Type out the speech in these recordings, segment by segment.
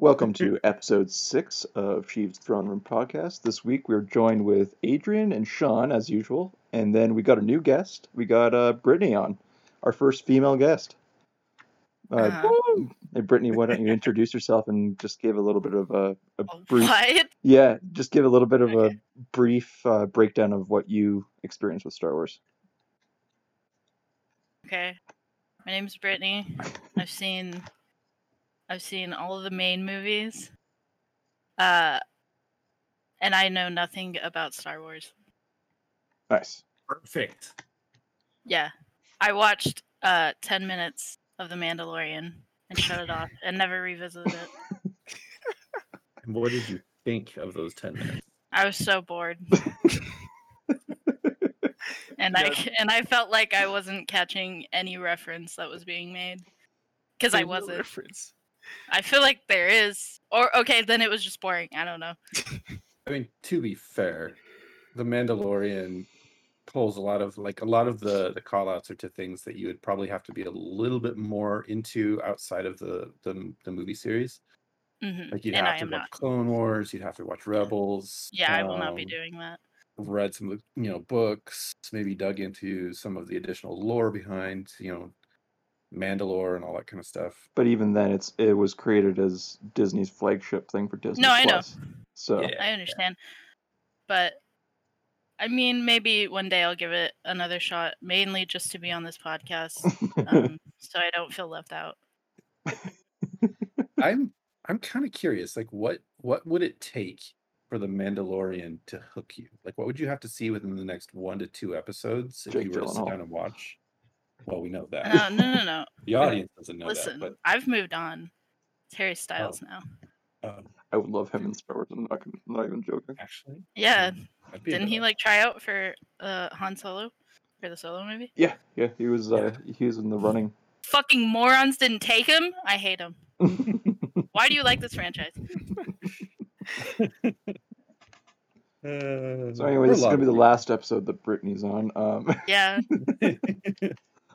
Welcome to episode six of Sheev's Throne Room podcast. This week we're joined with Adrian and Sean as usual, and then we got a new guest. We got uh, Brittany on, our first female guest. Uh, Uh-huh. hey, Brittany, why don't you introduce yourself and just give a little bit of a, a brief? What? Yeah, just give a little bit of Okay. a brief uh, breakdown of what you experienced with Star Wars. Okay. My name's Brittany. I've seen I've seen all of the main movies. Uh and I know nothing about Star Wars. Nice. Perfect. Yeah. I watched uh 10 minutes of The Mandalorian and shut it off and never revisited it. And what did you think of those 10 minutes? I was so bored. and I and I felt like I wasn't catching any reference that was being made. Cuz I wasn't. reference. I feel like there is. Or okay, then it was just boring. I don't know. I mean, to be fair, The Mandalorian pulls a lot of like a lot of the the call outs are to things that you would probably have to be a little bit more into outside of the the, the movie series. hmm Like you'd And have to watch not. Clone Wars, you'd have to watch Rebels. Yeah, I will not be um, doing that. read some of the, you know books maybe dug into some of the additional lore behind you know mandalore and all that kind of stuff But even then, it's it was created as Disney's flagship thing for Disney No, I know. So Yeah. I understand. But I mean, maybe one day I'll give it another shot, mainly just to be on this podcast, um, so I don't feel left out. i'm i'm kind of curious like what what would it take for the mandalorian to hook you like what would you have to see within the next one to two episodes if Jake you were to sit down and watch well we know that No, no, no, no. the audience doesn't know Listen, that I've moved on. It's Harry Styles now. but uh, I would love him in Star Wars. I'm not, I'm not even joking. actually Yeah, didn't he that. like try out for uh, Han Solo for the Solo movie? Yeah, yeah, he was uh, he was in the running. Fucking morons didn't take him. I hate him. Why do you like this franchise? Uh, so anyway, this is gonna be the last episode that Brittany's on. Um, Yeah,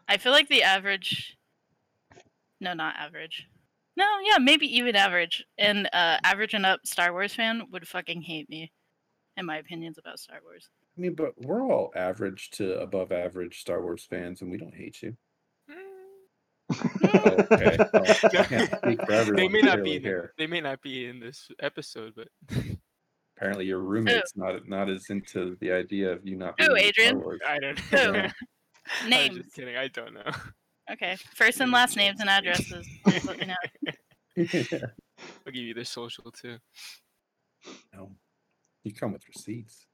I feel like the average. No, not average. No, yeah, maybe even average. And uh, average and up Star Wars fan would fucking hate me, and my opinions about Star Wars. I mean, but we're all average to above average Star Wars fans, and we don't hate you. Oh, okay. Well, I can't speak for they may not be. In, here. they may not be in this episode, but Apparently, your roommate's not not as into the idea of you not. Who, being into Star Adrian? Wars. I don't Who? Know. I'm Names. just kidding. I don't know. Okay, first and last names and addresses. Let me know. I'll give you their social too. no, you come with receipts.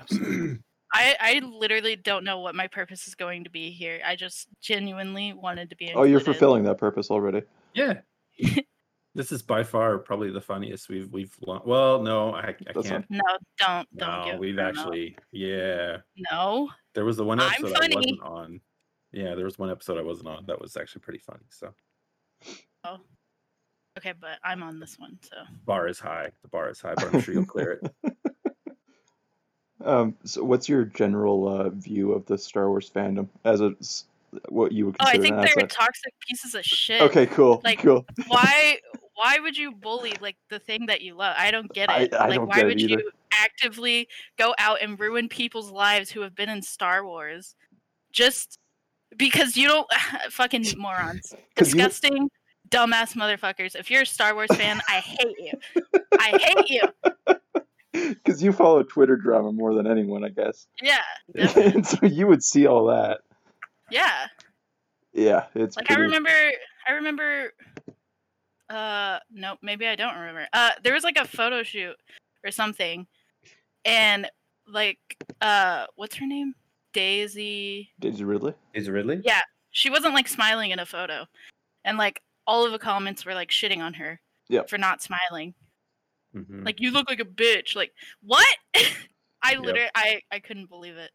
Absolutely. I, I literally don't know what my purpose is going to be here. I just genuinely wanted to be. oh, you're fulfilling that purpose already. Yeah. this is by far probably the funniest we've we've. lo- Well, no, I, I That's can't. No, don't don't No, give. we've no, no. actually. Yeah, No, there was the one I'm episode I funny. wasn't on. Yeah, there was one episode I wasn't on that was actually pretty funny. So Oh. okay, but I'm on this one, so bar is high. The bar is high, but I'm sure you'll clear it. Um, so what's your general uh, view of the Star Wars fandom as a s- what you would consider? oh, I consider think an they're asset? toxic pieces of shit. Okay, cool, like, cool. Why why would you bully like the thing that you love? I don't get it. I like don't why get it would either. you actively go out and ruin people's lives who have been in Star Wars just because you don't fucking morons. 'Cause you- Disgusting dumbass motherfuckers. If you're a Star Wars fan, I hate you. I hate you. Because you follow Twitter drama more than anyone, I guess. Yeah. and so you would see all that. Yeah. Yeah, it's Like I remember I remember uh nope, maybe I don't remember. Uh there was like a photo shoot or something and like uh what's her name? Daisy. Daisy Ridley. Is it Ridley? Yeah. She wasn't like smiling in a photo. And like all of the comments were like shitting on her Yep. for not smiling. Mhm. Like you look like a bitch. Like what? I Yep. literally I I couldn't believe it.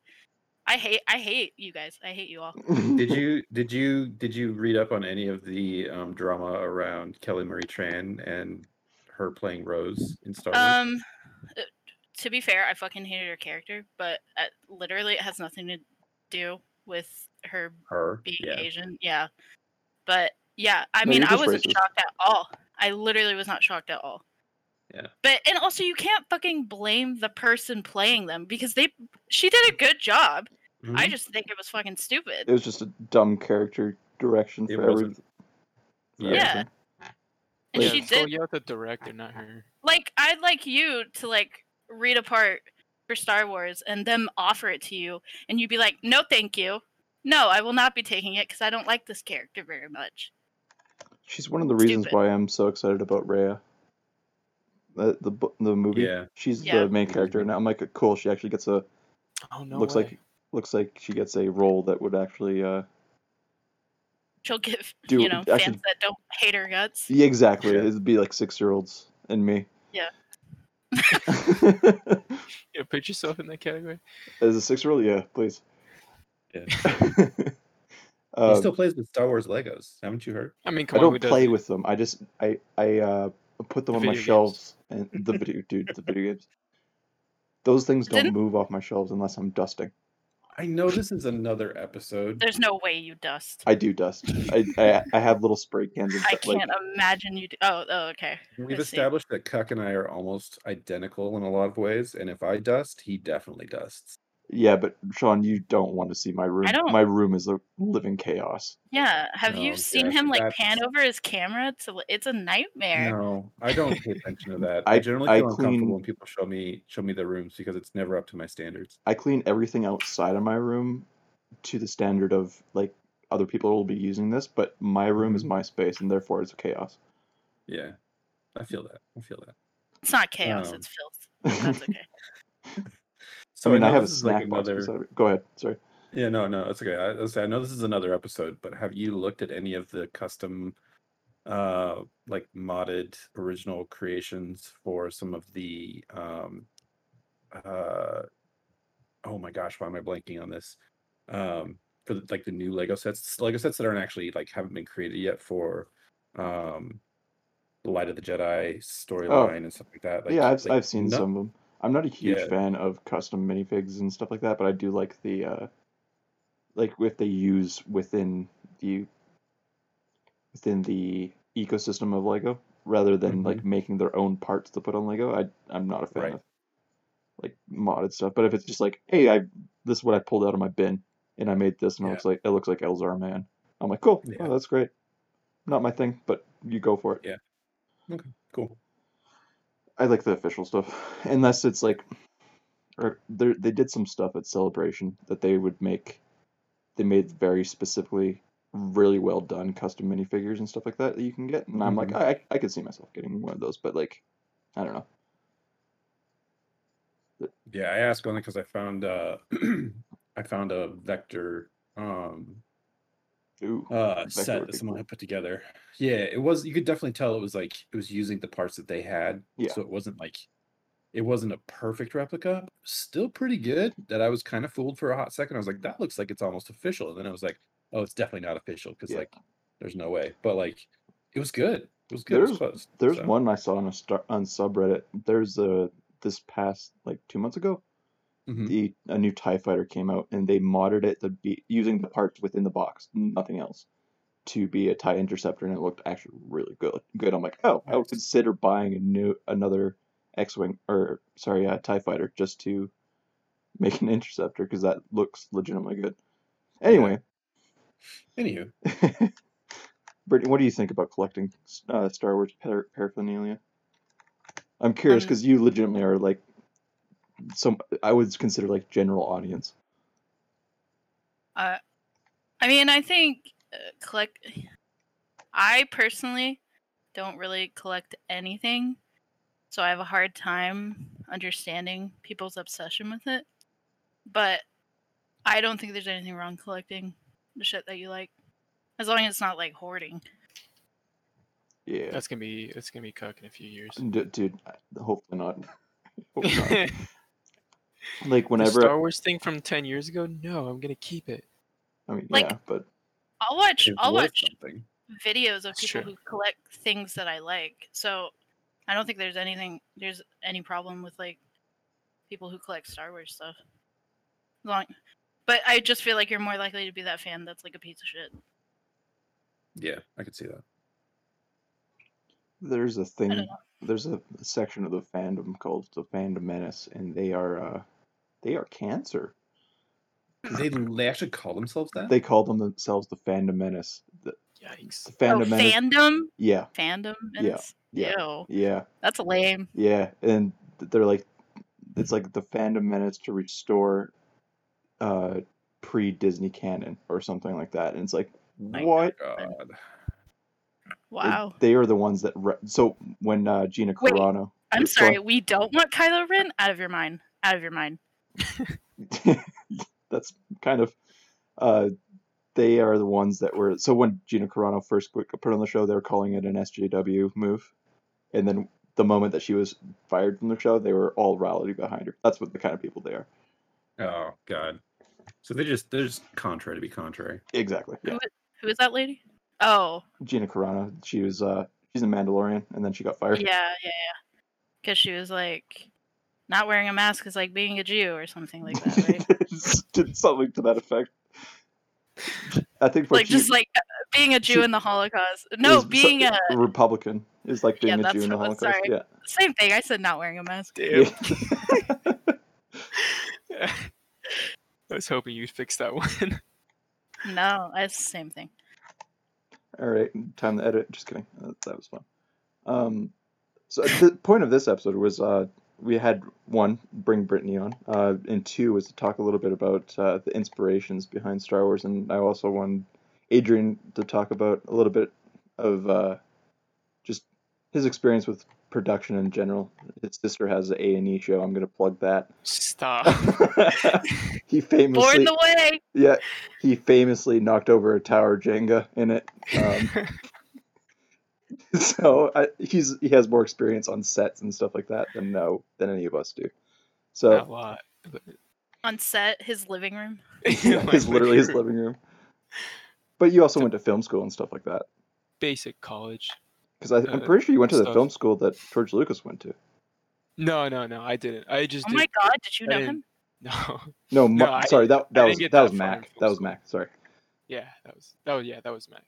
I hate I hate you guys. I hate you all. did you did you did you read up on any of the um, drama around Kelly Marie Tran and her playing Rose in Star Wars? Um, uh, to be fair, I fucking hated her character, but uh, literally it has nothing to do with her her, being yeah. Asian. Yeah, but yeah, I No, mean, I wasn't racist. shocked at all. I literally was not shocked at all. Yeah. But and also you can't fucking blame the person playing them because they she did a good job. I Mhm. just think it was fucking stupid. It was just a dumb character direction It for every. wasn't- for Yeah. Yeah. And Yeah, she so did you have the director, not her. like I'd like you to like read a part for Star Wars and them offer it to you and you'd be like, "No, thank you. No, I will not be taking it because I don't like this character very much." She's one of the reasons why I'm so excited about Raya. The the the movie. Yeah. She's Yeah. the main character, and I'm like, cool. She actually gets a Oh no looks way. like looks like she gets a role that would actually uh She'll give Do- you know actually- fans that don't hate her guts. yeah, exactly it'd be like six year olds and me. Yeah. You put yourself in that category. As a six year old, yeah, please. Yeah. um, he still plays with Star Wars Legos. Haven't you heard? I mean, come I don't play doesn't? with them. I just I I uh put them The on my games. shelves and the video dude the video games. Those things don't Didn't- move off my shelves unless I'm dusting. I know this is another episode. There's no way you dust. I do dust. I I, I have little spray cans and I stuff like can't imagine you. Do- oh, oh, okay. We've I see. established that Cuck and I are almost identical in a lot of ways, and if I dust, he definitely dusts. Yeah, but Sean, you don't want to see my room. don't- My room is a living chaos. Yeah. Have No, you seen yeah, him like that's- pan over his camera? To it's a nightmare. No, I don't pay attention to that. I- I, generally I feel uncomfortable clean- when people show me show me their rooms because it's never up to my standards. I clean everything outside of my room to the standard of like other people will be using this, but my room is Mhm. my space and therefore it's chaos. Yeah, I feel that. I feel that. It's not chaos. Um, It's filth. That's okay. So I mean, I, know have a is, like, snack box. another- Go ahead. Sorry. Yeah, no, no, it's okay. I, I say I know this is another episode, but have you looked at any of the custom, uh, like modded original creations for some of the, um, uh, oh my gosh, why am I blanking on this? Um, for the, like the new Lego sets, Lego sets that aren't actually like haven't been created yet for, um, the Light of the Jedi storyline and stuff like that. Like, Oh. yeah, I've like, I've seen no- some of them. I'm not a huge Yeah. fan of custom minifigs and stuff like that, but I do like the uh like if they use within the within the ecosystem of Lego rather than like making their own parts to put on Lego. I I'm not a fan Right. of like modded stuff. But if it's just like, hey, I this is what I pulled out of my bin and I made this and it looks like it looks like Elzar Mann. I'm like, cool, Yeah. oh, that's great. Not my thing, but you go for it. Yeah. Okay. Cool. I like the official stuff, unless it's like, or they they did some stuff at Celebration that they would make. They made very specifically, really well done custom minifigures and stuff like that that you can get, and I'm like, Mhm. I I- I could see myself getting one of those, but like, I don't know. Yeah, I asked only because I found uh I found a vector um Ooh, uh set that someone cool. had put together. Yeah, it was you could definitely tell it was like it was using the parts that they had. Yeah. So it wasn't like it wasn't a perfect replica. Still pretty good. That I was kind of fooled for a hot second. I was like, that looks like it's almost official. And then I was like, oh, it's definitely not official because Yeah. like there's no way. But like it was good. It was good. It was There's- close. There's So, one I saw on a star on subreddit. There's a this past like two months ago. Mhm. the a new Tie Fighter came out, and they modded it to be using the parts within the box, nothing else, to be a Tie Interceptor, and it looked actually really good. Good. I'm like, oh, I would consider buying a new another X-wing or sorry, a Tie Fighter just to make an interceptor because that looks legitimately good. Anyway, Anywho, Brittany, what do you think about collecting uh, Star Wars par- paraphernalia? I'm curious Um, because you legitimately are like some I would consider like general audience. Uh, I mean, I think uh, collect. I personally don't really collect anything, so I have a hard time understanding people's obsession with it. But I don't think there's anything wrong collecting the shit that you like, as long as it's not like hoarding. Yeah. That's gonna be it's gonna be cuck in a few years. D- dude, hopefully not. Hopefully not. The like whenever, Star Wars thing from ten years ago. No, I'm gonna keep it. I mean, like- yeah, but I'll watch. I'll watch something. videos of people who collect things that I like. So I don't think there's anything there's any problem with like people who collect Star Wars stuff. Long, but I just feel like you're more likely to be that fan that's like a piece of shit. Yeah, I could see that. There's a thing. There's a section of the fandom called the Fandom Menace, and they are uh, they are cancer. They they actually call themselves that. They call them themselves the Fandom Menace. The, Yikes. the Oh, Fandom Menace. fandom, yeah, fandom. Yeah, yeah. Ew, yeah, that's lame. yeah, and they're like, it's like the Fandom Menace to restore, uh, pre Disney canon or something like that, and it's like, My what? God. It- Wow. they are the ones that. Re- so when uh, Gina Wait. Carano. I'm sorry. on. We don't want Kylo Ren out of your mind. Out of your mind. that's kind of uh they are the ones that were so when Gina Carano first put on the show they were calling it an SJW move and then the moment that she was fired from the show they were all rallied behind her that's what the kind of people they are Oh God. So they just they're just contrary to be contrary. exactly yeah Who is that lady? Oh, Gina Carano she was uh she's a Mandalorian and then she got fired. yeah, fired yeah, yeah. Because she was like, not wearing a mask is like being a Jew or something like that, right? something to that effect I think like she just like uh, being a Jew she- in the Holocaust. No, is so- being a Republican is like being Yeah, a Jew in the Holocaust sorry. yeah same thing. I said not wearing a mask. Damn. Yeah. I was hoping you'd fix that one. No, it's the same thing. All right, time to edit. Just kidding. Uh, that was fun. Um, so the point of this episode was uh, we had one bring Brittany on, uh, and two was to talk a little bit about uh, the inspirations behind Star Wars, and I also wanted Adrian to talk about a little bit of uh, just his experience with production in general. His sister has an A and E show. I'm going to plug that. Stop. he Born famously, the way. yeah, he famously knocked over a tower Jenga in it. Um, so I, he's he has more experience on sets and stuff like that than no than any of us do. Not a So lot. but- On set, his living room. his literally his living room. But you also went to film school and stuff like that. Basic college. Because I'm Uh, pretty sure you went to the stuff. film school that George Lucas went to. No, no, no. I didn't. I just Oh did. my god, did you know him? No. No, No, Ma- I- sorry, that that I was didn't that was that far in Mac. That was. Mac. Sorry, Yeah, that was that was yeah, that was Mac.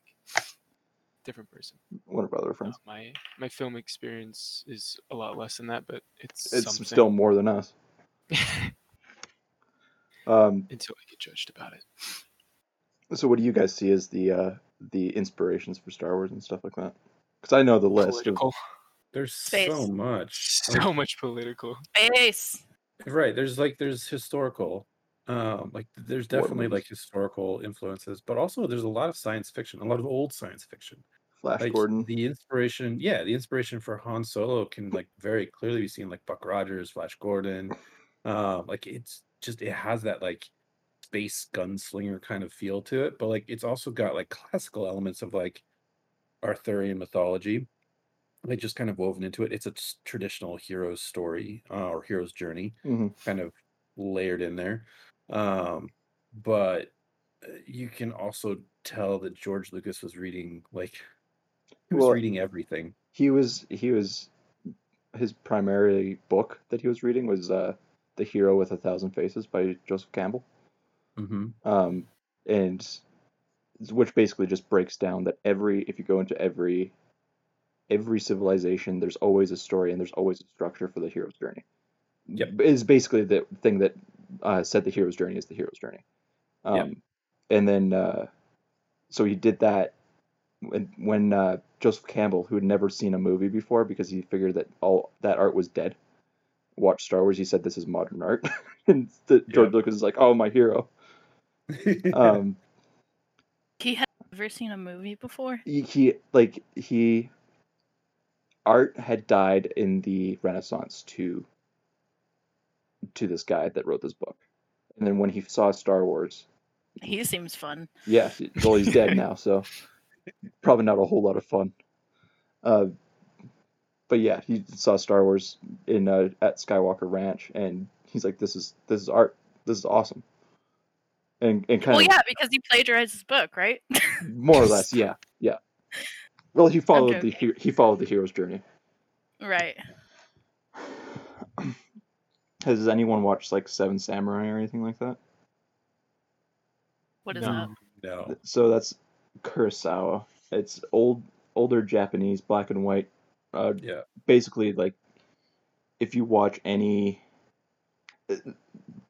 Different person. one of our other No, friends. my my film experience is a lot less than that, but it's It's something. still more than us. Um, until I get judged about it. so what do you guys see as the uh, the inspirations for Star Wars and stuff like that? Because I know the list of Political. There's Space. so much. So much political. Space. Right. There's like there's historical. Um, like there's definitely like historical influences, but also there's a lot of science fiction, a lot of old science fiction. Flash Like Gordon. the inspiration, yeah, the inspiration for Han Solo can like very clearly be seen like Buck Rogers, Flash Gordon. Um, like it's just it has that like space gunslinger kind of feel to it, but like it's also got like classical elements of like Arthurian mythology, like just kind of woven into it. It's a traditional hero's story uh, or hero's journey, Mhm. kind of layered in there. Um, but uh, you can also tell that George Lucas was reading like he was Well, reading everything. He was he was his primary book that he was reading was uh, The Hero with a Thousand Faces by Joseph Campbell. hmm Um, and which basically just breaks down that every if you go into every every civilization there's always a story and there's always a structure for the hero's journey. Yep. Is basically the thing that uh, said the hero's journey is the hero's journey. Um, Yep. and then uh, so he did that when when uh, Joseph Campbell, who had never seen a movie before because he figured that all that art was dead, watched Star Wars. He said, "This is modern art," and the, George Lucas is like, "Oh, my hero." Um, He had never seen a movie before. he, he like he art had died in the Renaissance to to this guy that wrote this book, and then when he saw Star Wars, He seems fun. Yeah, well, he's dead now, so probably not a whole lot of fun. Uh, but yeah, he saw Star Wars in uh, at Skywalker Ranch, and he's like, "This is this is art. This is awesome." And and kind Well, of yeah, because he plagiarized his book, right? more or less, yeah, yeah. Well, he followed the joking. he, he followed the hero's journey. right. Has anyone watched like Seven Samurai or anything like that? What is No. that? no. So that's Kurosawa. It's old older Japanese black and white Uh, Yeah. basically, like if you watch any, uh,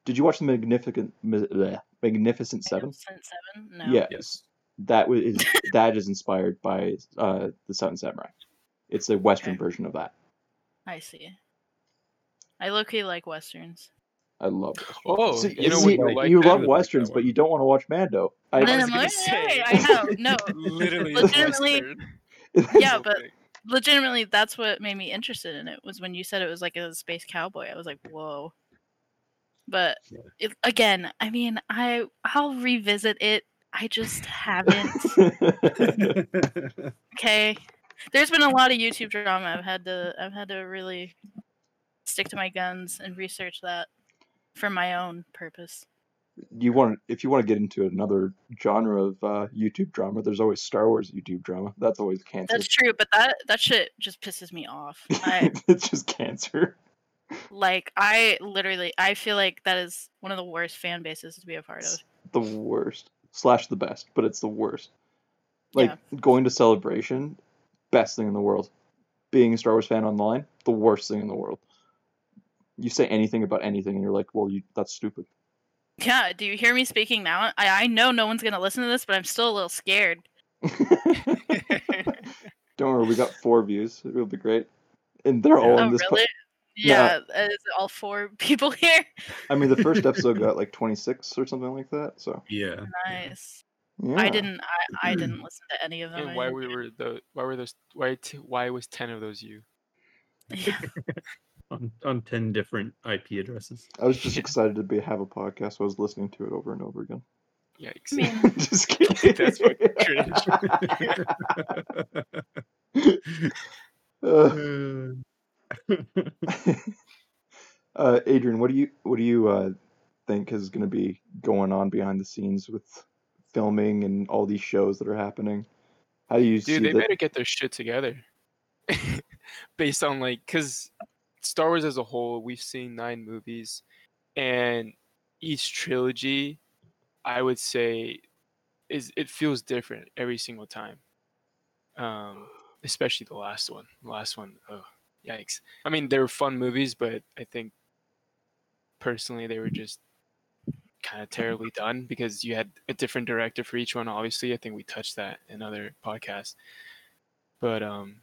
did you watch the Magnificent bleh, Magnificent Seven? Magnificent Seven? No. Yeah. Yes. That was that is inspired by uh, the Seven Samurai. It's a Western Okay. version of that. I see. I low key like westerns. I love. it. Oh, See, you know see, what? You like you love I like westerns, but you don't want to watch Mando. I, No, was no, gonna say. I know, no. Literally, Legitimately- Yeah, but legitimately that's what made me interested in it was when you said it was like a space cowboy. I was like whoa. But Yeah. it, again i mean i i'll revisit it. I just haven't. Okay. There's been a lot of youtube drama. I've had to i've had to really stick to my guns and research that for my own purpose you want if you want to get into another genre of uh, YouTube drama, there's always Star Wars YouTube drama. That's always cancer. that's true but that that shit just pisses me off i it's just cancer. like i literally i feel like that is one of the worst fan bases to be a part of The worst slash the best, but it's the worst. Like going to celebration, best thing in the world. Being a Star Wars fan online, the worst thing in the world. You say anything about anything, and you're like, "Well, you that's stupid." Yeah, do you hear me speaking now? I, I know no one's gonna listen to this, but I'm still a little scared. Don't worry, we got four views. It'll be great, and they're all oh, in this. po- really? Yeah, uh, is all four people here? I mean, the first episode got like 26 or something like that. So yeah. Nice. yeah, I didn't. I, I didn't listen to any of them. And why we were the why were those why t- why was ten of those you? Yeah. On, on 10 different IP addresses. I was just excited to be have a podcast. So I was listening to it over and over again. Yikes! I mean, just kidding. That's fucking cringe. Uh, uh, Adrian, what do you what do you uh, think is going to be going on behind the scenes with filming and all these shows that are happening? How do you see Dude, they that? better get their shit together. Based on like, cause Star Wars as a whole, we've seen nine movies, and each trilogy, I would say, is it feels different every single time. Um, especially the last one. The last one, oh, yikes! I mean, they were fun movies, but I think personally they were just kind of terribly done because you had a different director for each one. Obviously, I think we touched that in other podcasts. But um,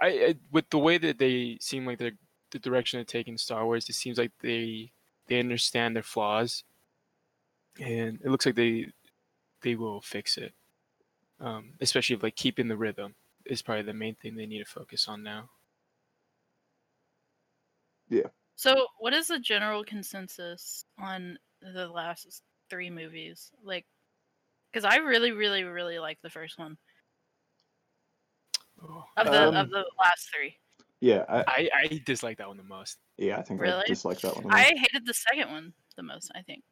I, I with the way that they seem like they're the direction they're taking Star Wars, it seems like they they understand their flaws, and it looks like they they will fix it. Um, especially if, like keeping the rhythm is probably the main thing they need to focus on now. Yeah. So, what is the general consensus on the last three movies? Like, because I really, really, really like the first one of the Um, of the last three. Yeah, I, I I dislike that one the most. yeah, I think I Really? dislike that one. I hated the second one the most. I think.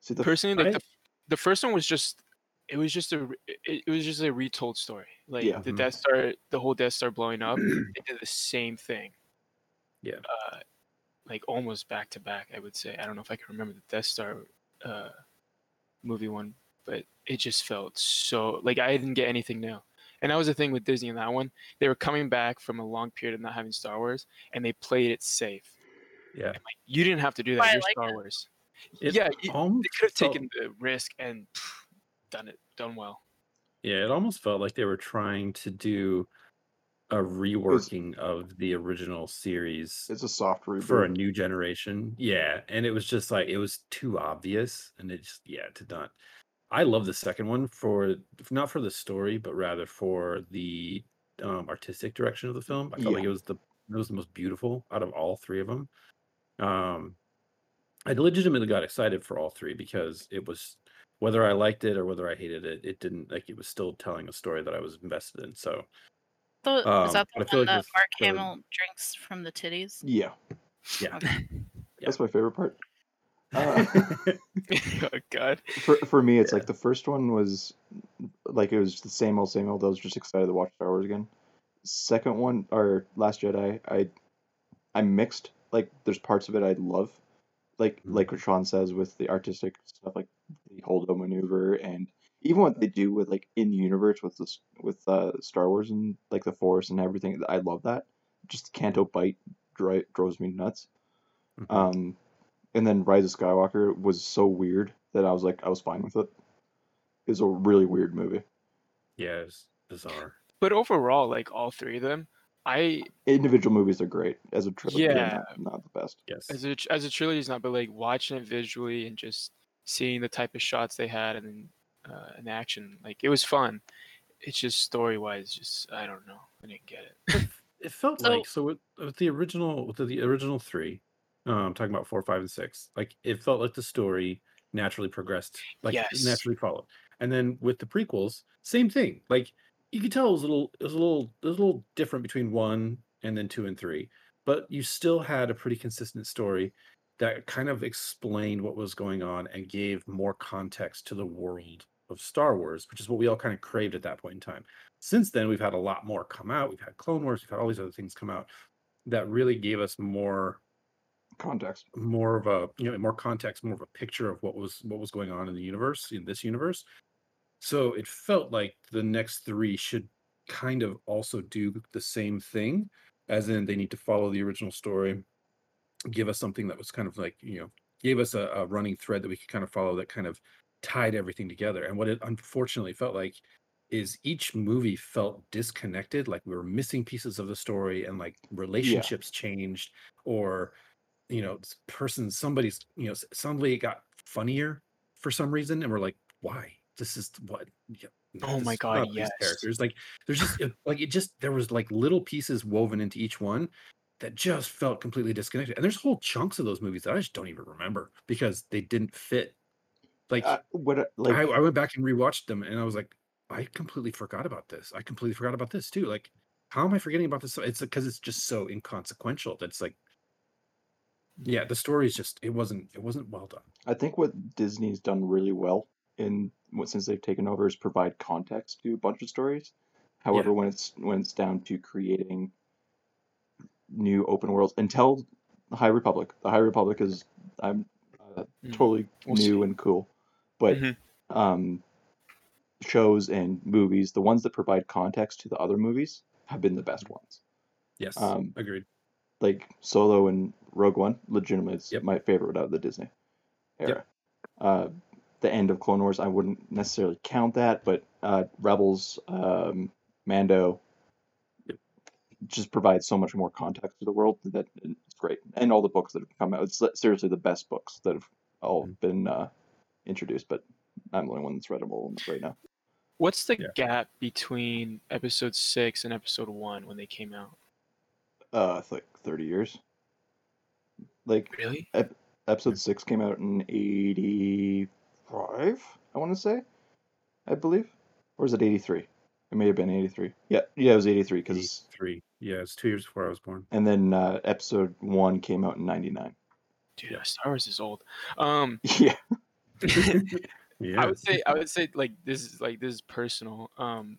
See, the, Personally, like I- the, the first one was just it was just a it, it was just a retold story. Like Yeah. the Mhm. Death Star, the whole Death Star blowing up, they did the same thing. Yeah. Uh, like almost back to back, I would say. I don't know if I can remember the Death Star uh, movie one, but it just felt so like I didn't get anything new. And that was the thing with Disney in that one. They were coming back from a long period of not having Star Wars, and they played it safe. Yeah. Like you didn't have to do that. Why I You're like Star it. Wars. It yeah, you- they could have felt- taken the risk and pff, done it done well. Yeah, it almost felt like they were trying to do a reworking of the original series it's a soft reboot. for a new generation. Yeah, and it was just like it was too obvious, and it just yeah to not. I love the second one for not for the story, but rather for the um, artistic direction of the film. I felt like it was the it was the most beautiful out of all three of them. Um, I legitimately got excited for all three because it was whether I liked it or whether I hated it, it didn't like it was still telling a story that I was invested in. So So, Um, is that but I the feel one like that with Mark the- Hamill drinks from the titties? yeah, yeah, Okay. that's my favorite part. Uh, oh God. for for me, it's like the first one was like it was the same old same old. I was just excited to watch Star Wars again. Second one or Last Jedi, I I'm mixed. Like there's parts of it I love, like Mhm. like what Sean says with the artistic stuff, like the holdo maneuver, and even what they do with like in the universe with this with uh Star Wars and like the Force and everything. I love that. Just Canto Bight dri- drives me nuts. Mhm. Um, and then Rise of Skywalker was so weird that I was like I was fine with it. It's a really weird movie. yeah, it's bizarre. But overall, like all three of them, I Individual movies are great as a trilogy. Yeah. not, not the best. Yes. as a as a trilogy is not, but like watching it visually and just seeing the type of shots they had and then uh, in action, like it was fun. It's just story wise, just I don't know, I didn't get it. it felt So- like so with, with the original with the original three um talking about four five and six like it felt like the story naturally progressed like it Yes. naturally followed and then with the prequels same thing like you could tell it was a little it was a little it was a little different between one and then two and three but you still had a pretty consistent story that kind of explained what was going on and gave more context to the world of Star Wars, which is what we all kind of craved at that point in time. Since then, we've had a lot more come out. We've had Clone Wars, we've had all these other things come out that really gave us more Context. more of a you know more context, more of a picture of what was what was going on in the universe, in this universe. So it felt like the next three should kind of also do the same thing, as in they need to follow the original story, give us something that was kind of like you know gave us a, a running thread that we could kind of follow that kind of tied everything together. And what it unfortunately felt like is each movie felt disconnected, like we were missing pieces of the story and like relationships changed or you know person somebody's you know s- somebody got funnier for some reason and we're like why this is what yeah, no, Oh my God, yes. characters like there's just like it just there was like little pieces woven into each one that just felt completely disconnected and there's whole chunks of those movies that i just don't even remember because they didn't fit like Uh, what I- like I, I went back and rewatched them and I was like, I completely forgot about this. I completely forgot about this too. Like, how am I forgetting about this? It's because it's just so inconsequential. That's like, yeah, the story is just it wasn't it wasn't well done. I think what Disney's done really well in what since they've taken over is provide context to a bunch of stories. However, when it's when it's down to creating new open worlds until the High Republic, the High Republic is I'm uh, Mm, totally we'll new see. and cool, but Mhm. um, shows and movies, the ones that provide context to the other movies, have been the best ones. Yes, Um, agreed. Like Solo and Rogue One, legitimately, it's Yep. my favorite out of the Disney era. Yep. Uh, the end of Clone Wars, I wouldn't necessarily count that, but uh, Rebels, um, Mando, Yep. just provides so much more context to the world that it's great. And all the books that have come out, it's seriously the best books that have all Mhm. been uh, introduced. But I'm the only one that's read them all right now. What's the Yeah. gap between episode six and episode one when they came out? Uh, it's like 30 years. Like Really? episode six came out in 85 i want to say i believe or is it 83 it may have been 83 yeah yeah it was 83 because Three. Yeah, it's two years before I was born. and then uh, episode one came out in 99 Dude, Yeah. Star Wars is old. Um, yeah Yeah, I would say I would say like this is like this is personal um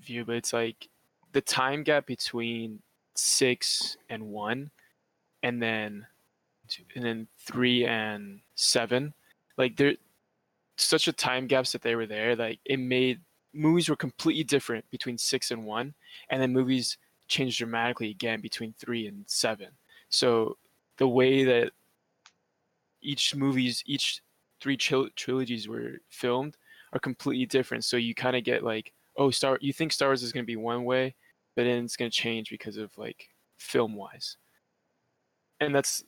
view, but it's like the time gap between six and one, and then two, and then three and seven, like there such a time gaps that they were there. Like it made movies were completely different between six and one, and then movies changed dramatically again between three and seven. So the way that each movies each three tril- trilogies were filmed are completely different. So you kind of get like, oh, Star. You think Star Wars is going to be one way, but then it's going to change because of like film wise. And that's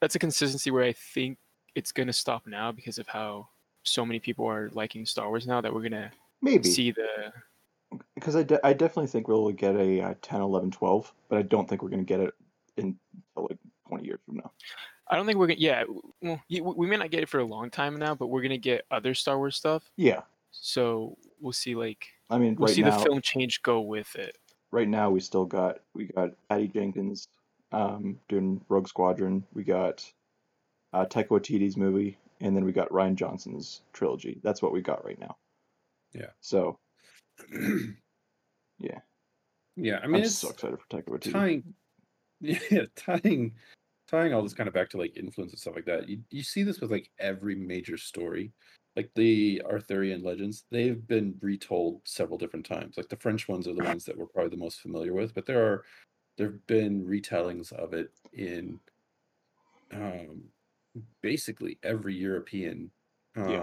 that's a consistency where I think it's going to stop now because of how so many people are liking Star Wars now that we're going to maybe see the. because I, de- I definitely think we'll get a uh, 10 11 12 but i don't think we're going to get it in until like 20 years from now I don't think we're gonna. Yeah, well, we may not get it for a long time now, but we're gonna get other Star Wars stuff. yeah So we'll see. Like i mean we'll right see now the film change go with it. Right now we still got we got Patty Jenkins um, doing Rogue Squadron. We got uh, Taika Waititi's movie, and then we got Rian Johnson's trilogy. That's what we got right now. Yeah. So Yeah. Yeah, I mean, I mean am it's so excited for Taika Waititi. tying yeah, tying tying all this kind of back to like influence and stuff like that. You you see this with like every major story like the Arthurian legends, they've been retold several different times. Like the French ones are the ones that we're probably the most familiar with, but there are there've been retellings of it in um basically every European um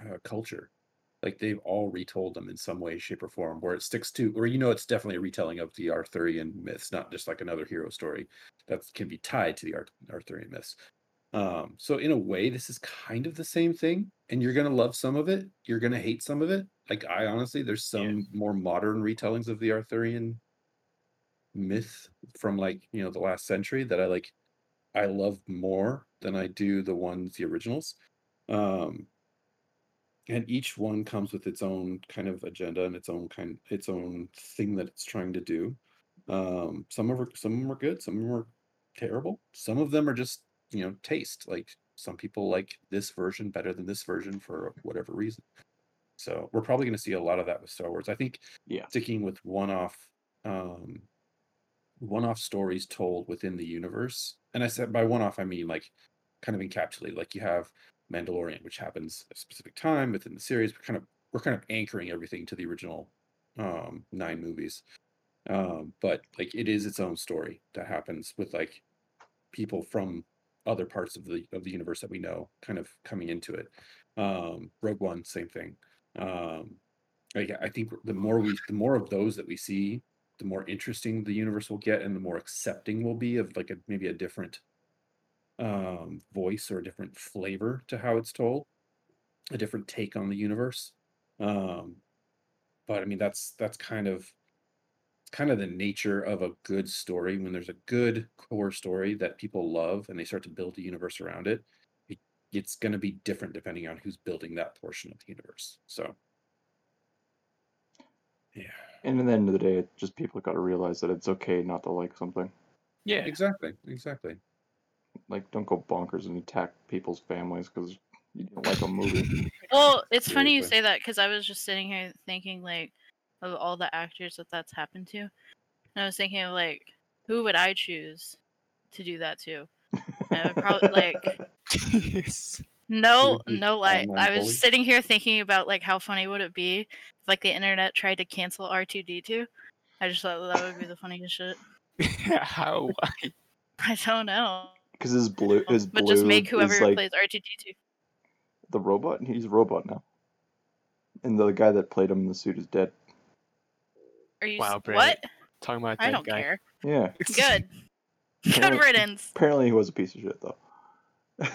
Yeah. uh, culture. Like they've all retold them in some way, shape, or form, where it sticks to, or you know, it's definitely a retelling of the Arthurian myths, not just like another hero story that can be tied to the Arthurian myths. Um, so in a way, this is kind of the same thing, and you're gonna love some of it, you're gonna hate some of it. Like I honestly, there's some more modern retellings of the Arthurian myth from like you know the last century that I like I love more than I do the ones the originals. Um and each one comes with its own kind of agenda and its own kind its own thing that it's trying to do. Um some of are, some of them are good, some of them are terrible. Some of them are just, you know, taste. Like some people like this version better than this version for whatever reason. So we're probably going to see a lot of that with Star Wars. I think Yeah. sticking with one-off um one-off stories told within the universe and i said by one-off i mean like kind of encapsulated like you have mandalorian which happens at a specific time within the series. We're kind of we're kind of anchoring everything to the original um nine movies. Um but like it is its own story that happens with like people from other parts of the of the universe that we know kind of coming into it. Um rogue one same thing. Um like i think the more we the more of those that we see the more interesting the universe will get and the more accepting we'll be of like a maybe a different um voice or a different flavor to how it's told a different take on the universe um but i mean that's that's kind of kind of the nature of a good story when there's a good core story that people love and they start to build a universe around it, it it's going to be different depending on who's building that portion of the universe so yeah And at the end of the day, it just people got to realize that it's okay not to like something. Yeah. exactly exactly Like, don't go bonkers and attack people's families because you don't like a movie. Well, it's funny you say that because I was just sitting here thinking like of all the actors that that's happened to, and I was thinking of like who would I choose to do that to? I would probably like Yes. no, no lie. online I was bully? sitting here thinking about like how funny would it be if like the internet tried to cancel R two D two. I just thought that would be the funniest shit. How? Why? I don't know, Because his blue, his but blue just make whoever is like plays R two D two. the robot. He's a robot now. And the guy that played him in the suit is dead. Are you Wow, s- what? Talking about I that don't guy. care. Yeah. Good. Good riddance. Apparently, he was a piece of shit though. Oh,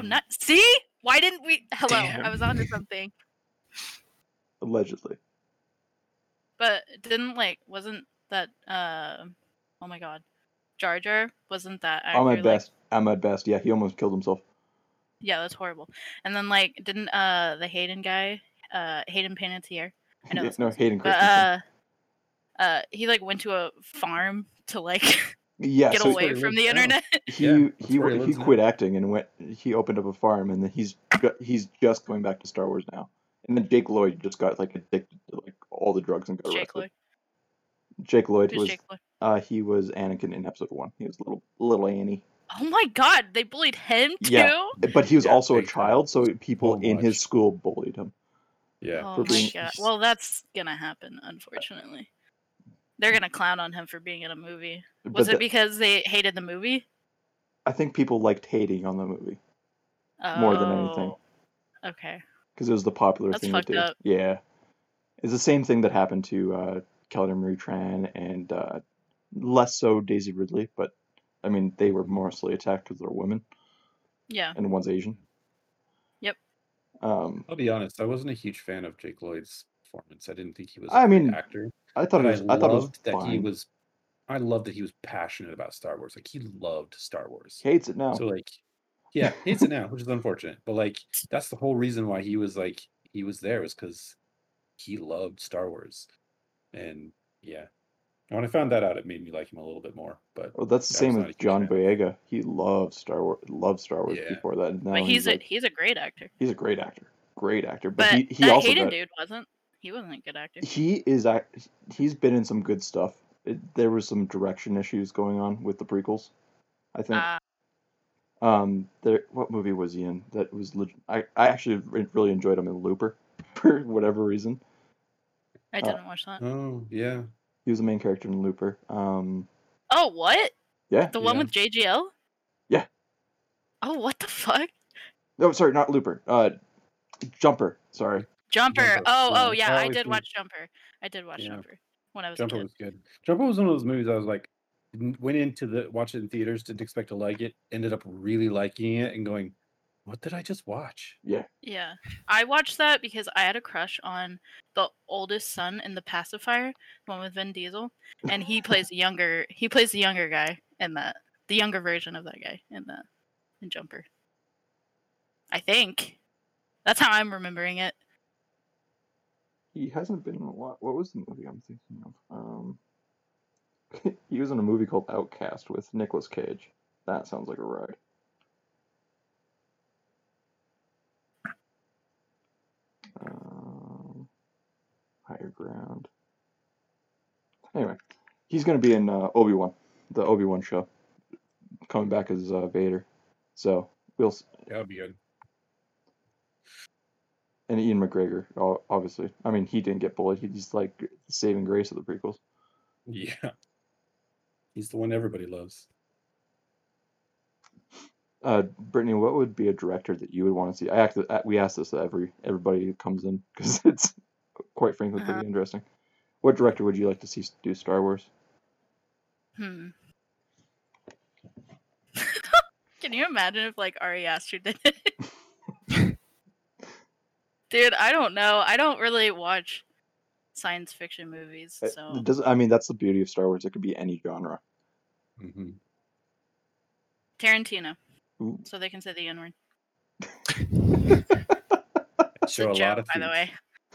Hmm. not see? Why didn't we? Hello, I Damn. was onto something. Allegedly. But didn't like wasn't that uh oh my god. Jar Jar wasn't that actor Ahmed Best. Ahmed Best. Yeah, he almost killed himself. yeah, that's horrible. And then like didn't uh the Hayden guy, uh Hayden Panettiere, I know Yeah, that's no, not- Hayden but Christensen. uh uh he like went to a farm to like yeah, get so away from the now. internet. he Yeah, that's he he he lives now. quit acting and went. He opened up a farm, and then he's ju- he's just going back to Star Wars now. And then Jake Lloyd just got like addicted to like all the drugs and got Jake arrested. Lloyd. Jake Lloyd Who's was Jake Lloyd? uh he was Anakin in Episode One. He was little little Annie, Oh my god, they bullied him too? Yeah. but he was Yeah, also a child, so people So in his school bullied him. yeah Oh for my being- god. Well, that's gonna happen, unfortunately. They're gonna clown on him for being in a movie. But Was it the- because they hated the movie? I think people liked hating on the movie More than anything. Oh, Okay. because it was the popular That's thing to do. up. Yeah, it's the same thing that happened to uh, Kelly Marie Tran and uh, less so Daisy Ridley, but I mean they were mostly attacked because they're women Yeah. and one's Asian. Yep. Um, i'll be honest i wasn't a huge fan of jake lloyd's performance i didn't think he was a I great mean, actor I thought it was. I, I thought it was that fine. he was i loved that he was passionate about star wars like he loved star wars He hates it now. So like, yeah, hates it now, which is unfortunate. But like, that's the whole reason why he was like he was there was because he loved Star Wars, and yeah. And when I found that out, it made me like him a little bit more. But well, that's the I same not a with John fan. Boyega. He loved Star Wars. Loved Star Wars Yeah. before that. Now but he's, he's a like, he's a great actor. he's a great actor. Great actor. But, But he, he that also Hayden got, dude wasn't. He wasn't a good actor. he is he's been in some good stuff. It, there was some direction issues going on with the prequels, I think. Uh, Um, there, what movie was he in? That was leg- I I actually really enjoyed him in Looper for whatever reason. I didn't watch that. Oh yeah. He was the main character in Looper. Um, Oh, what? yeah. The one Yeah. with JGL? Yeah. Oh, what the fuck? No, sorry, not Looper. Uh, Jumper. Sorry. Jumper. Jumper, Oh, oh yeah. yeah, I did we- watch Jumper. I did watch Yeah. Jumper when I was Jumper a kid. was good. Jumper was one of those movies I was like, went into the watch it in theaters, didn't expect to like it, ended up really liking it and going, what did I just watch? Yeah. Yeah. I watched that because I had a crush on the oldest son in the pacifier, the one with Vin Diesel. And he plays the younger he plays the younger guy in that. The younger version of that guy in that in Jumper. I think. That's how I'm remembering it. He hasn't been in a lot. What was the movie I'm thinking of? Um, he was in a movie called Outcast with Nicolas Cage. That sounds like a ride. Um, higher ground. Anyway, he's going to be in uh, Obi Wan, the Obi Wan show, coming back as uh, Vader. So we'll s- That would be good. and Ewan McGregor, obviously. I mean, he didn't get bullied. He's like saving grace of the prequels. Yeah. He's the one everybody loves. Uh, Brittany, what would be a director that you would want to see? I act, uh, we ask this to every everybody who comes in because it's quite frankly pretty Uh-huh. interesting. What director would you like to see do Star Wars? Hmm. Can you imagine if like Ari Aster did it? Dude, I don't know. I don't really watch science fiction movies, so It doesn't. I mean, that's the beauty of Star Wars. It could be any genre. hmm Tarantino. Ooh. So they can say the N word. Show a a lot joke, of by feet. the way.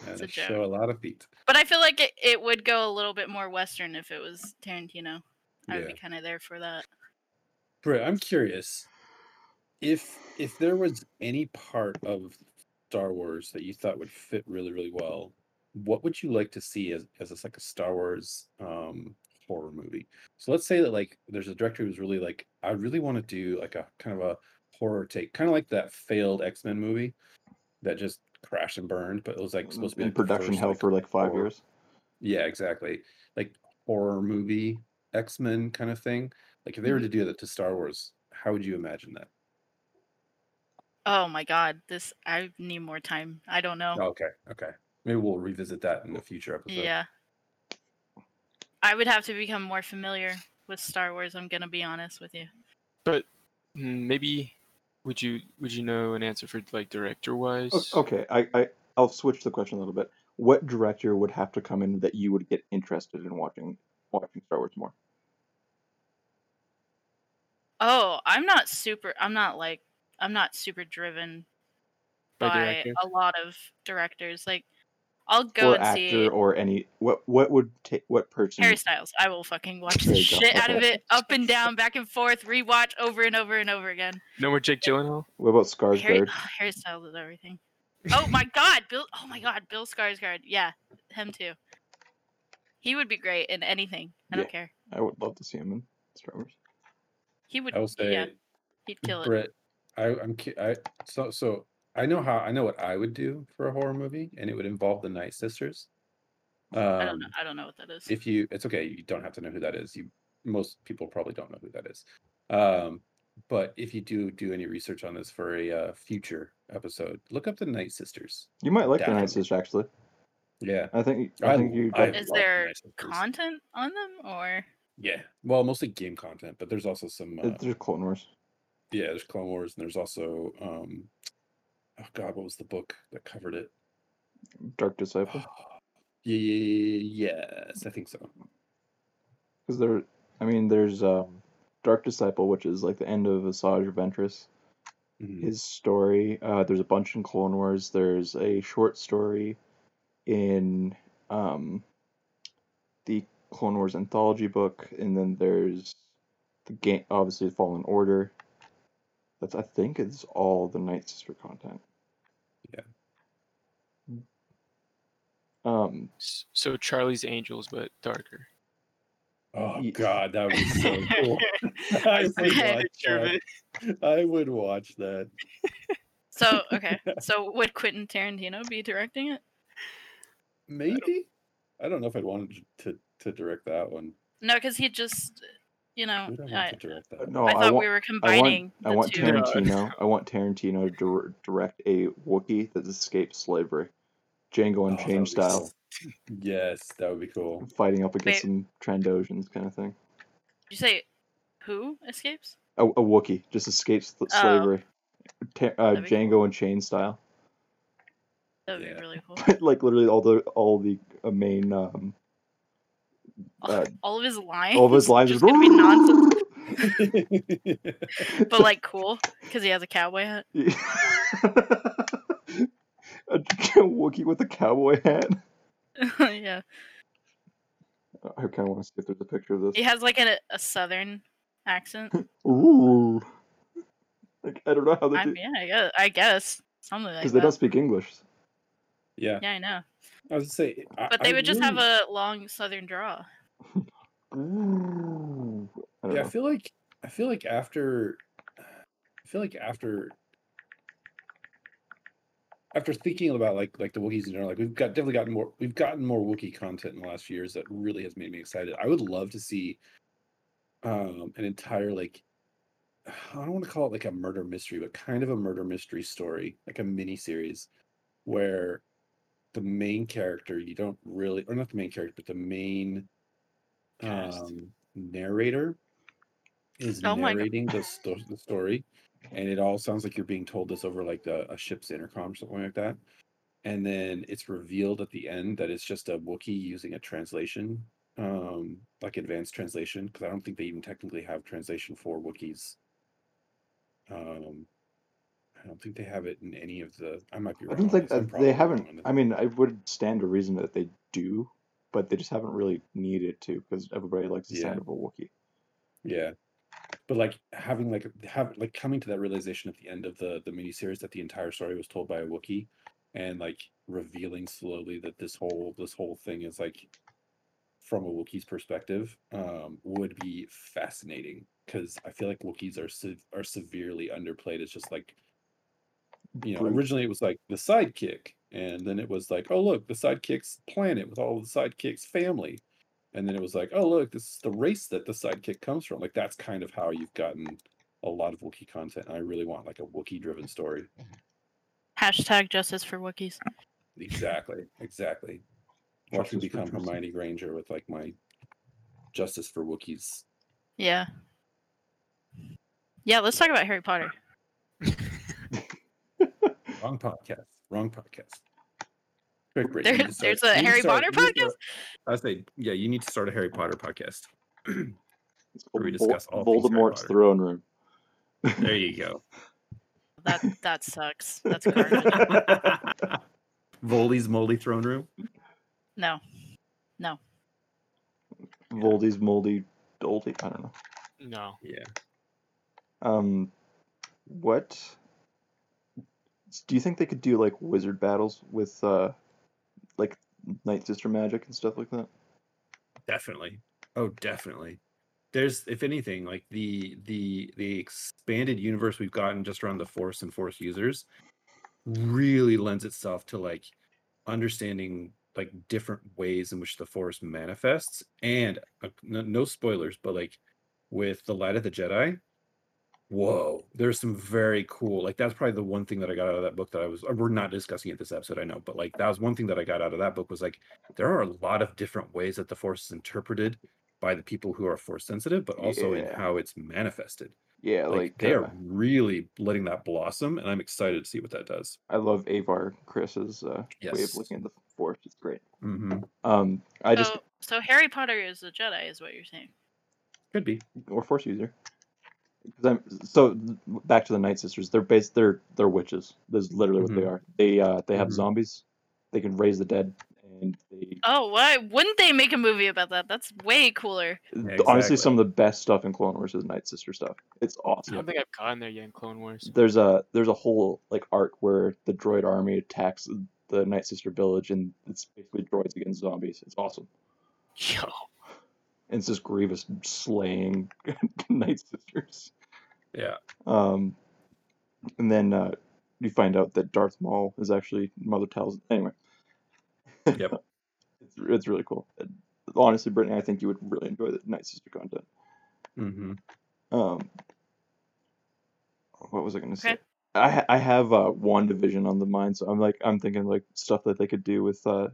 It's a they show a lot of feet. But I feel like it, it would go a little bit more Western if it was Tarantino. I would be kind of there for that. Brett, I'm curious if if there was any part of Star Wars that you thought would fit really, really well, what would you like to see as as a, like a Star Wars um horror movie? So let's say that like there's a director who's really like, I really want to do like a kind of a horror take, kind of like that failed X-Men movie that just crashed and burned, but it was like supposed to be in like, production first, hell like, for like five horror- years. Yeah, exactly. Like horror movie X-Men kind of thing. Like if they were Mm-hmm. to do that to Star Wars, how would you imagine that? Oh my god, this I need more time. I don't know. Okay, okay. Maybe we'll revisit that in a future episode. Yeah. I would have to become more familiar with Star Wars, I'm gonna be honest with you. But mm, maybe would you would you know an answer for like director wise? Okay, I, I I'll switch the question a little bit. What director would have to come in that you would get interested in watching watching Star Wars more? Oh, I'm not super I'm not like I'm not super driven By by, a lot of directors. Like I'll go or and actor see or any what what would take what person Harry Styles. I will fucking watch There the you go, shit out of it, up and down, back and forth, rewatch over and over and over again. No more Jake Gyllenhaal. what about Harry, Skarsgård? Harry oh, Styles is everything. Oh my god, Bill! Oh my god, Bill Skarsgård. Yeah, him too. He would be great in anything. I don't care. I would love to see him in Star Wars. He would. I will say, yeah, he'd kill it. Brett, I, I'm cu- I so so I know how I know what I would do for a horror movie, and it would involve the Night Sisters. Um, I don't know. I don't know what that is. if you it's okay you don't have to know who that is you most people probably don't know who that is um but if you do do any research on this for a uh, future episode look up the night sisters You might like the Night Sisters actually. yeah I think I, think you. I Is love the there content on them or? yeah well mostly game content but there's also some uh, There's Clone Wars. yeah there's clone wars and there's also um oh god what was the book that covered it Dark Disciple. yeah, yes i think so Because there, I mean, there's um, Dark Disciple, which is like the end of Asajj Ventress. Mhm. His story. Uh, there's a bunch in Clone Wars. There's a short story in um, the Clone Wars anthology book, and then there's the game. Obviously, Fallen Order. That's I think it's all the Night Sister content. Yeah. Um, So Charlie's Angels, but darker. oh Ye- god that would be so cool I I would watch that. I would watch that. So okay, so would Quentin Tarantino be directing it? Maybe. I don't know if I'd want to to direct that one. No, because he just, you know, I I, to direct that? No, I I, thought want. we were I want, combining I want two. Tarantino. I want Tarantino to direct a Wookiee that escaped slavery, Django Oh, that Unchained would be style, cool. Yes, that would be cool. fighting up against Wait. some Trandoshans kind of thing. Did you say who escapes? A, a Wookiee just escapes th- Oh. slavery, Ta- uh, That'd be Django Unchained style. That would Yeah. be really cool. like literally all the all the uh, main um, uh, all of his lines. all of his lines just gonna be nonsense, but like cool because he has a cowboy hat. A Wookiee with a cowboy hat. yeah, I kind of want to see if there's a picture of this. he has like a, a southern accent. Ooh. Like I don't know how they I do mean, yeah, I guess, I guess something like because they don't speak English. Yeah, Yeah, I know. I was gonna say, I- But they I would just really- have a long southern draw. Ooh. I don't Yeah, I feel like I feel like after I feel like after after thinking about like like the Wookiees in general, like we've got definitely gotten more we've gotten more Wookiee content in the last few years that really has made me excited. I would love to see um an entire like I don't want to call it like a murder mystery, but kind of a murder mystery story, like a mini series where the main character you don't really or not the main character, but the main um narrator is Oh narrating the, sto- the story and it all sounds like you're being told this over like the, a ship's intercom or something like that and then it's revealed at the end that it's just a Wookiee using a translation um like advanced translation because i don't think they even technically have translation for Wookiees um i don't think they have it in any of the i might be wrong. I don't think this, that they haven't. I mean, I would stand to reason that they do, but they just haven't really needed to because everybody likes the sound Yeah. of a Wookiee. Yeah. But like having like have like coming to that realization at the end of the the miniseries that the entire story was told by a Wookiee and like revealing slowly that this whole this whole thing is like from a Wookiee's perspective um would be fascinating because I feel like Wookiees are se- are severely underplayed. It's just like you know, originally it was like the sidekick, and then it was like, oh look, the sidekick's planet with all the sidekick's family. And then it was like, oh look, this is the race that the sidekick comes from. Like that's kind of how you've gotten a lot of Wookiee content. And I really want like a Wookiee driven story. Hashtag justice for Wookiees. Exactly. Exactly. Watch me become Tristan. Hermione Granger with like my justice for Wookiees. Yeah. Yeah, let's talk about Harry Potter. Wrong podcast. Wrong podcast. Quick, Brittany, you There- need start- there's a you Harry start- Potter you podcast? start- I say, yeah, you need to start a Harry Potter podcast. It's Where we discuss all things Harry Voldemort's throne room. There you go. That that sucks. That's garbage. Voldy's moldy throne room. No. No. Voldy's moldy doldy. I don't know. No. Yeah. Um, what do you think they could do like wizard battles with uh, like Night Sister magic and stuff like that? Definitely. Oh, definitely. There's, if anything, like the the the expanded universe we've gotten just around the Force and Force users really lends itself to like understanding like different ways in which the Force manifests. And uh, no, no spoilers, but like with the Light of the Jedi, whoa, there's some very cool. Like that's probably the one thing that I got out of that book that I was. uh, We're not discussing it this episode, I know, but like that was one thing that I got out of that book was like there are a lot of different ways that the Force is interpreted by the people who are Force sensitive, but also in how it's manifested. Yeah, Like, like, they uh, are really letting that blossom, and I'm excited to see what that does. I love Avar Kriss's uh, way of looking at the Force. It's great. hmm Um, I just so, so Harry Potter is a Jedi, is what you're saying. Could be. or Force user. 'Cause I'm so back to the Night Sisters. They're based. They're they're witches. That's literally what they Mhm. are. They uh they have Mhm. zombies. They can raise the dead, and they Oh, why wouldn't they make a movie about that? That's way cooler. Yeah, honestly some of the best stuff in Clone Wars is Night Sister stuff. It's I awesome. don't think I've gotten there yet in Clone Wars. There's a there's a whole like arc where the droid army attacks the Night Sister village, and it's basically droids against zombies. It's awesome. Yo. And it's just Grievous slaying Night Sisters. Yeah. Um, and then uh, you find out that Darth Maul is actually Mother Talzin's. Anyway. Yep. it's, it's really cool. And honestly, Brittany, I think you would really enjoy the Night Sister content. hmm Um, what was I going to say? Okay. I I have uh, WandaVision on the mind, so I'm like I'm thinking like stuff that they could do with uh,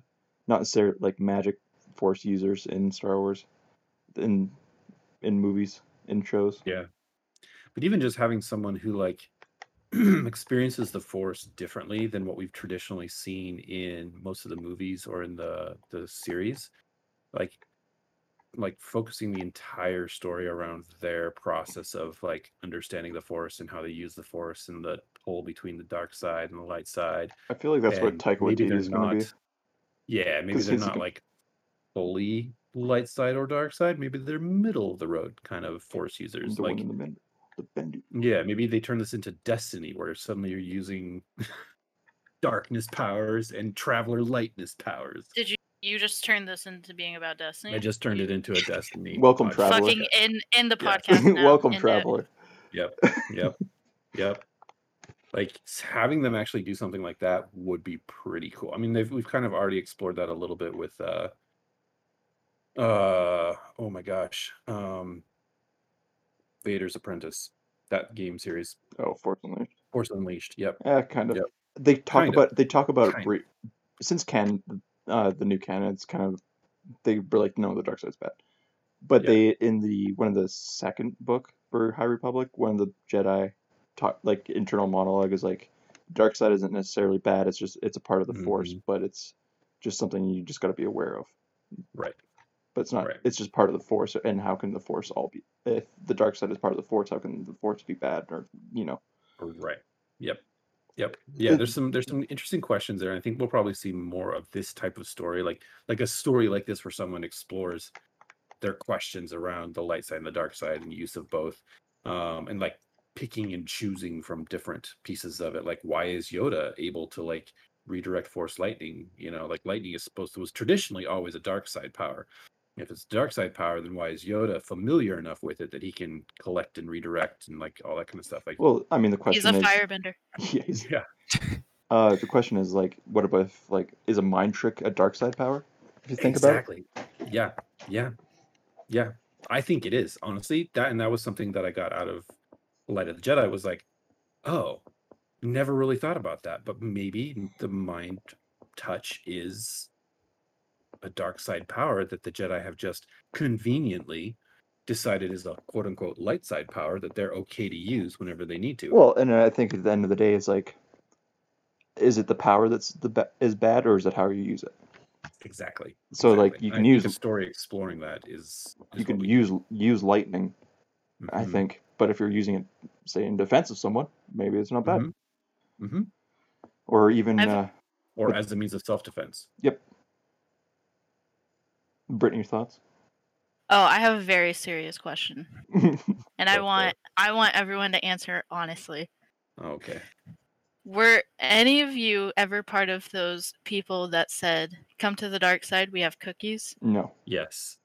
not necessarily like magic force users in Star Wars, in in movies, in shows. Yeah. But even just having someone who like experiences the force differently than what we've traditionally seen in most of the movies or in the the series, like like focusing the entire story around their process of like understanding the force and how they use the force and the pull between the dark side and the light side. I feel like that's what and Taika maybe Waititi is going to be. Yeah, maybe they're not like fully light side or dark side. Maybe they're middle of the road kind of force users. The like one in the middle, the bendy. yeah, maybe they turn this into Destiny, where suddenly you're using darkness powers and traveler lightness powers. Did you you just turn this into being about Destiny? I just turned it into a Destiny. Welcome, podcast. Traveler. fucking in in the Yeah. podcast. now, Welcome, in the- traveler. Yep, yep, yep. Like having them actually do something like that would be pretty cool. I mean, they've we've kind of already explored that a little bit with uh uh oh my gosh. Um Vader's Apprentice. That game series. Oh, fortunately, Force Unleashed. Yep. yeah, kind of. Yep. They talk Kind of. about they talk about it Kind re- since canon, uh, the new canon. It's kind of they were like, no, the dark side's bad. But Yeah. they in the one of the second book for High Republic, one of the Jedi talk like internal monologue is like, dark side isn't necessarily bad. It's just it's a part of the Force, Mhm. but it's just something you just got to be aware of. Right. But it's not. Right. It's just part of the Force, and how can the Force all be? If the dark side is part of the Force, how can the Force be bad? Or you know, Right. Yep. Yep. Yeah, there's some there's some interesting questions there. I think we'll probably see more of this type of story, like like a story like this where someone explores their questions around the light side and the dark side and use of both. Um, and like picking and choosing from different pieces of it. Like why is Yoda able to like redirect force lightning? You know, like lightning is supposed to was traditionally always a dark side power. If it's dark side power, then why is Yoda familiar enough with it that he can collect and redirect and like all that kind of stuff? Like well, I mean, the He's question a is, firebender. yeah, he's, yeah. uh, the question is like, what about if like is a mind trick a dark side power? If you think about it. exactly. Yeah, yeah, yeah. I think it is honestly that, and that was something that I got out of Light of the Jedi was like, oh, never really thought about that, but maybe the mind touch is a dark side power that the Jedi have just conveniently decided is a quote unquote light side power that they're okay to use whenever they need to. well, and I think at the end of the day, it's like, is it the power that's the ba- is bad, or is it how you use it? exactly. So like exactly. you I can think use a story exploring that is, is you can we- use use lightning, I Mhm, think, but if you're using it, say in defense of someone, maybe it's not bad. mhm, mhm. Or even uh, or But- as a means of self defense. yep. Brittany, your thoughts? Oh, I have a very serious question, and I want. I want everyone to answer honestly. Okay. Were any of you ever part of those people that said, "Come to the dark side, we have cookies"? no. Yes.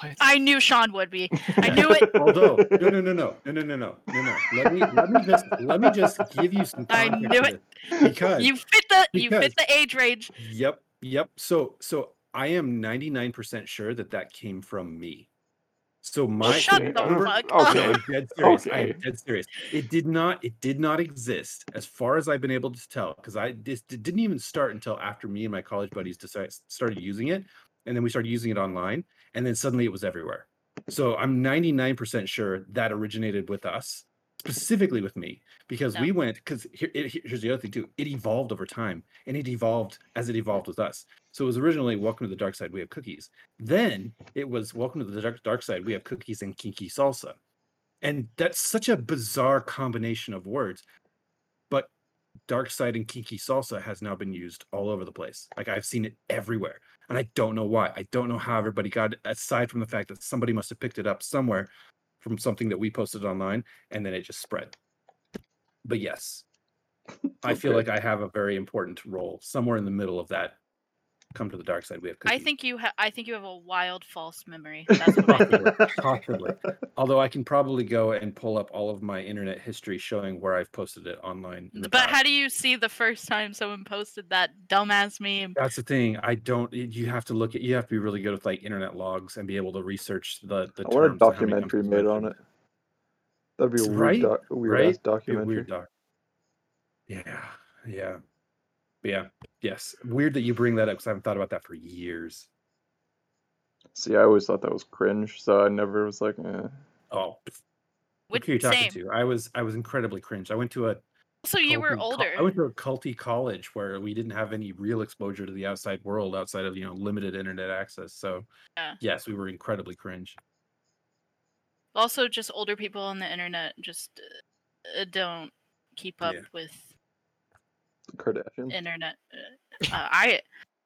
What? I knew Sean would be. I knew it. Although, no, no, no, no, no, no, no, no, no, no. Let me let me just let me just give you some I context knew it. because You fit the you fit the age range. Yep, yep. So so I am 99% sure that that came from me. So my Shut the fuck okay. I'm dead serious. Okay. I'm dead serious. It did not. It did not exist, as far as I've been able to tell, because I this it didn't even start until after me and my college buddies decided started using it, and then we started using it online, and then suddenly it was everywhere. So I'm 99% sure that originated with us, specifically with me, because No. we went. Because here, here's the other thing too. It evolved over time, and it evolved as it evolved with us. So it was originally "Welcome to the Dark Side." We have cookies. Then it was "Welcome to the Dark, dark Side." We have cookies and kinky salsa, and that's such a bizarre combination of words. But dark side and kinky salsa has now been used all over the place. Like I've seen it everywhere, and I don't know why. I don't know how everybody got it. Aside from the fact that somebody must have picked it up somewhere from something that we posted online, and then it just spread. But yes, I feel Okay. like I have a very important role somewhere in the middle of that come to the dark side. We have I think you ha- I think you have a wild false memory. That's what Possibly, possibly. Although I can probably go and pull up all of my internet history showing where I've posted it online. But past. how do you see the first time someone posted that dumbass meme? That's the thing. I don't. You have to look at. You have to be really good with like internet logs and be able to research the the. I want a terms and how many times documentary made on it. That'd be a weird, Right? doc- weird Right? ass Be documentary. weird doc. Yeah, yeah, But yeah. Yes, weird that you bring that up because I haven't thought about that for years. See, I always thought that was cringe, so I never was like, eh. Oh, Which, who are you talking same. to? I was I was incredibly cringe. I went to a So you were culty co- older. I went to a culty college where we didn't have any real exposure to the outside world outside of you know limited internet access. So Yeah. yes, we were incredibly cringe. Also, just older people on the internet just uh, don't keep up Yeah. with Kardashians. internet. Uh, uh, I,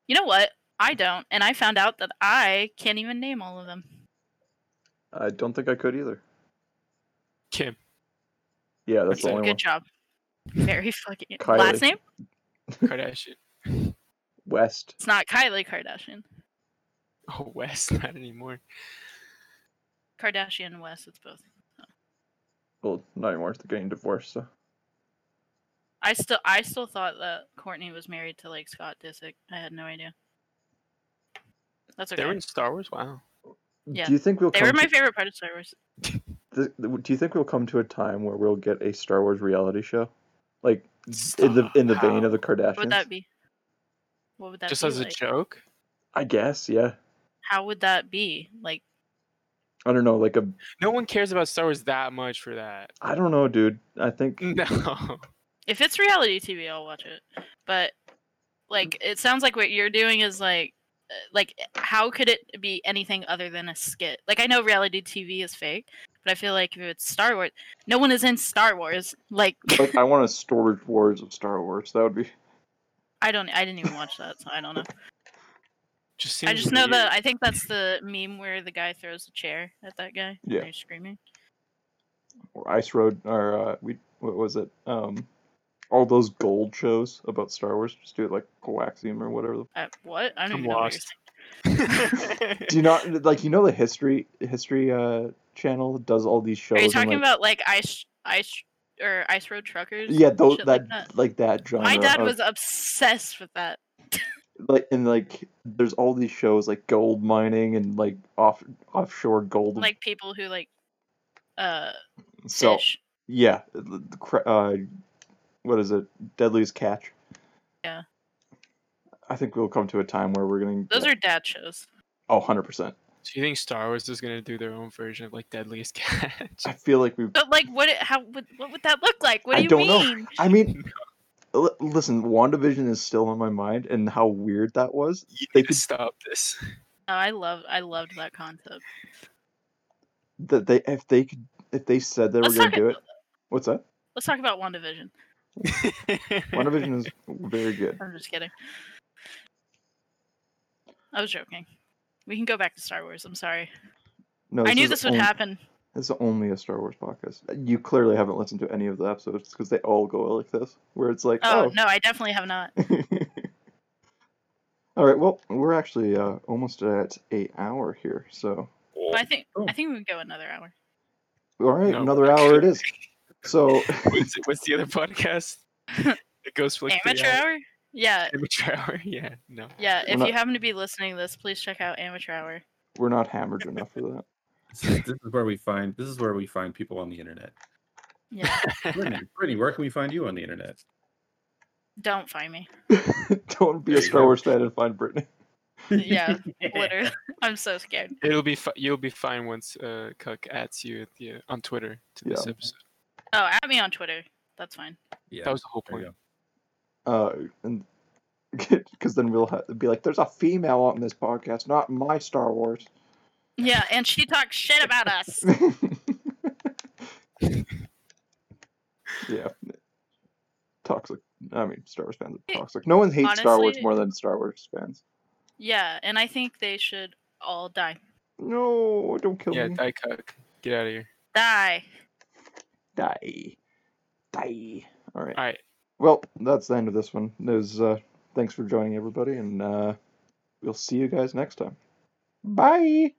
you know what? I don't, and I found out that I can't even name all of them. I don't think I could either. Kim. Yeah, that's the Okay. only Good one. job. Very fucking. Kylie. Last name? Kardashian. West. It's not Kylie Kardashian. Oh, West, not anymore. Kardashian West. It's both. Well, not anymore. They're getting divorced. So. I still, I still thought that Kourtney was married to like Scott Disick. I had no idea. That's okay. They were in Star Wars. Wow. Yeah. Do you think we'll They come were my to, favorite part of Star Wars. th- th- do you think we'll come to a time where we'll get a Star Wars reality show? Like in the in the vein of the Kardashians? What would that be? What would that Just be as a joke. I guess, yeah. How would that be? Like, I don't know, like a No one cares about Star Wars that much for that. I don't know, dude. I think No. If it's reality TV, I'll watch it. But like, it sounds like what you're doing is like, uh, like, how could it be anything other than a skit? Like, I know reality TV is fake, but I feel like if it's Star Wars, no one is in Star Wars. Like, like I want a storage wars of Star Wars. That would be I don't, I didn't even watch that, so I don't know. Just I just know weird. that I think that's the meme where the guy throws a chair at that guy. and Yeah. they're screaming. or Ice Road or uh we what was it? Um all those gold shows about Star Wars. Just do it like Coaxium or whatever. the- Uh, what? I don't I'm even know what you're lost. saying. Do you not like you know the history history uh channel does all these shows Are you and, talking like, about like ice, ice, or ice road truckers? yeah those that, like that? like that genre My dad of- was obsessed with that. like and like there's all these shows like gold mining and like off offshore gold Like people who like uh so fish. yeah the, the cra- uh what is it deadliest catch Yeah. i think we'll come to a time where we're gonna Those are dad shows. oh 100% Do you think Star Wars is gonna do their own version of like Deadliest Catch? i feel like we But like, what? it- How? Would, what would that look like? What do I you don't know. mean? i mean li- listen wandavision is still in my mind and how weird that was You They could- stop this. Oh, I love, I loved that concept. that they if they could if they said they Let's were gonna do it what's that Let's talk about WandaVision. wandavision is very good I'm just kidding. I was joking. We can go back to Star Wars. I'm sorry. no I knew this would only- happen. This is only a Star Wars podcast. You clearly haven't listened to any of the episodes because they all go like this, where it's like, Oh, oh. no, I definitely have not. all right, well, we're actually uh, almost at a hour here, so But I think Oh. I think we can go another hour. all right, No. another hour it is. So what's, what's the other podcast? It goes for like Amateur hours. hour? Yeah, Amateur hour. Yeah. No. yeah. If not- you happen to be listening to this, please check out Amateur Hour. we're not hammered enough for that. This is, where we find this is where we find people on the internet. Yeah, Brittany, Brittany, where can we find you on the internet? don't find me. Don't be a There you Star. Wars fan and find Brittany. Yeah, literally. I'm so scared. It'll be fi- you'll be fine once uh Cuck adds you at the, uh, on Twitter to this Yeah. episode. Oh, add me on Twitter. That's fine. Yeah, That was the whole point. go. Uh, and because then we'll ha- be like, there's a female on this podcast, not my Star Wars. Yeah, and she talks shit about us. yeah. Toxic. I mean, Star Wars fans are toxic. No one hates Star Wars more than Star Wars fans. Yeah, and I think they should all die. No, don't kill Yeah, me. Yeah, die Cuck. Get out of here. Die. Die. Die. All right. All right. Well, that's the end of this one. There's uh thanks for joining everybody and uh we'll see you guys next time. Bye.